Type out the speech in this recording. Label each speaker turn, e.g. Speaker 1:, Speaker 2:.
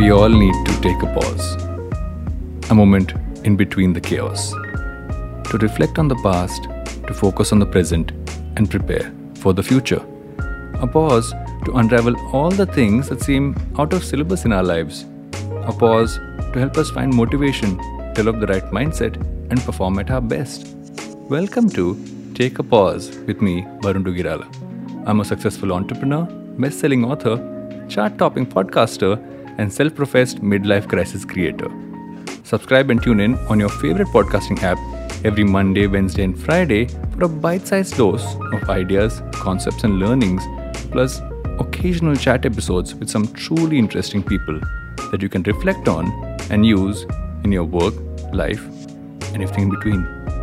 Speaker 1: we all need to take a pause, a moment in between the chaos, to reflect on the past, to focus on the present, and prepare for the future. A pause to unravel all the things that seem out of syllabus in our lives. A pause to help us find motivation, develop the right mindset, and perform at our best. Welcome to Take a Pause with me, Varun Duggirala. I'm a successful entrepreneur, best selling author, chart topping podcaster, and self professed midlife crisis creator. Subscribe and tune in on your favorite podcasting app every Monday, Wednesday, and Friday for a bite sized dose of ideas, concepts, and learnings, plus occasional chat episodes with some truly interesting people that you can reflect on and use in your work, life, and everything in between.